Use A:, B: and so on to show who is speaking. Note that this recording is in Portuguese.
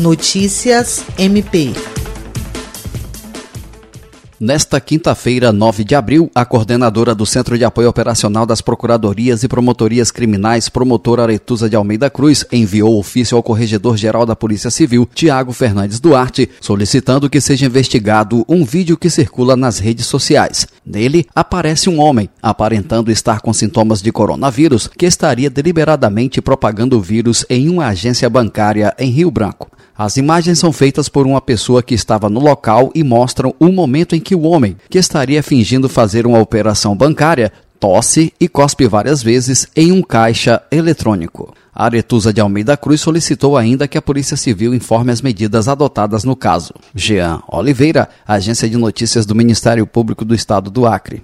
A: Notícias MP.
B: Nesta quinta-feira, 9 de abril, a coordenadora do Centro de Apoio Operacional das Procuradorias e Promotorias Criminais, promotora Aretusa de Almeida Cruz, enviou ofício ao Corregedor-Geral da Polícia Civil, Tiago Fernandes Duarte, solicitando que seja investigado um vídeo que circula nas redes sociais. Nele, aparece um homem, aparentando estar com sintomas de coronavírus, que estaria deliberadamente propagando o vírus em uma agência bancária em Rio Branco. As imagens são feitas por uma pessoa que estava no local e mostram o momento em que o homem, que estaria fingindo fazer uma operação bancária, tosse e cospe várias vezes em um caixa eletrônico. A Aretusa de Almeida Cruz solicitou ainda que a Polícia Civil informe as medidas adotadas no caso. Jean Oliveira, Agência de Notícias do Ministério Público do Estado do Acre.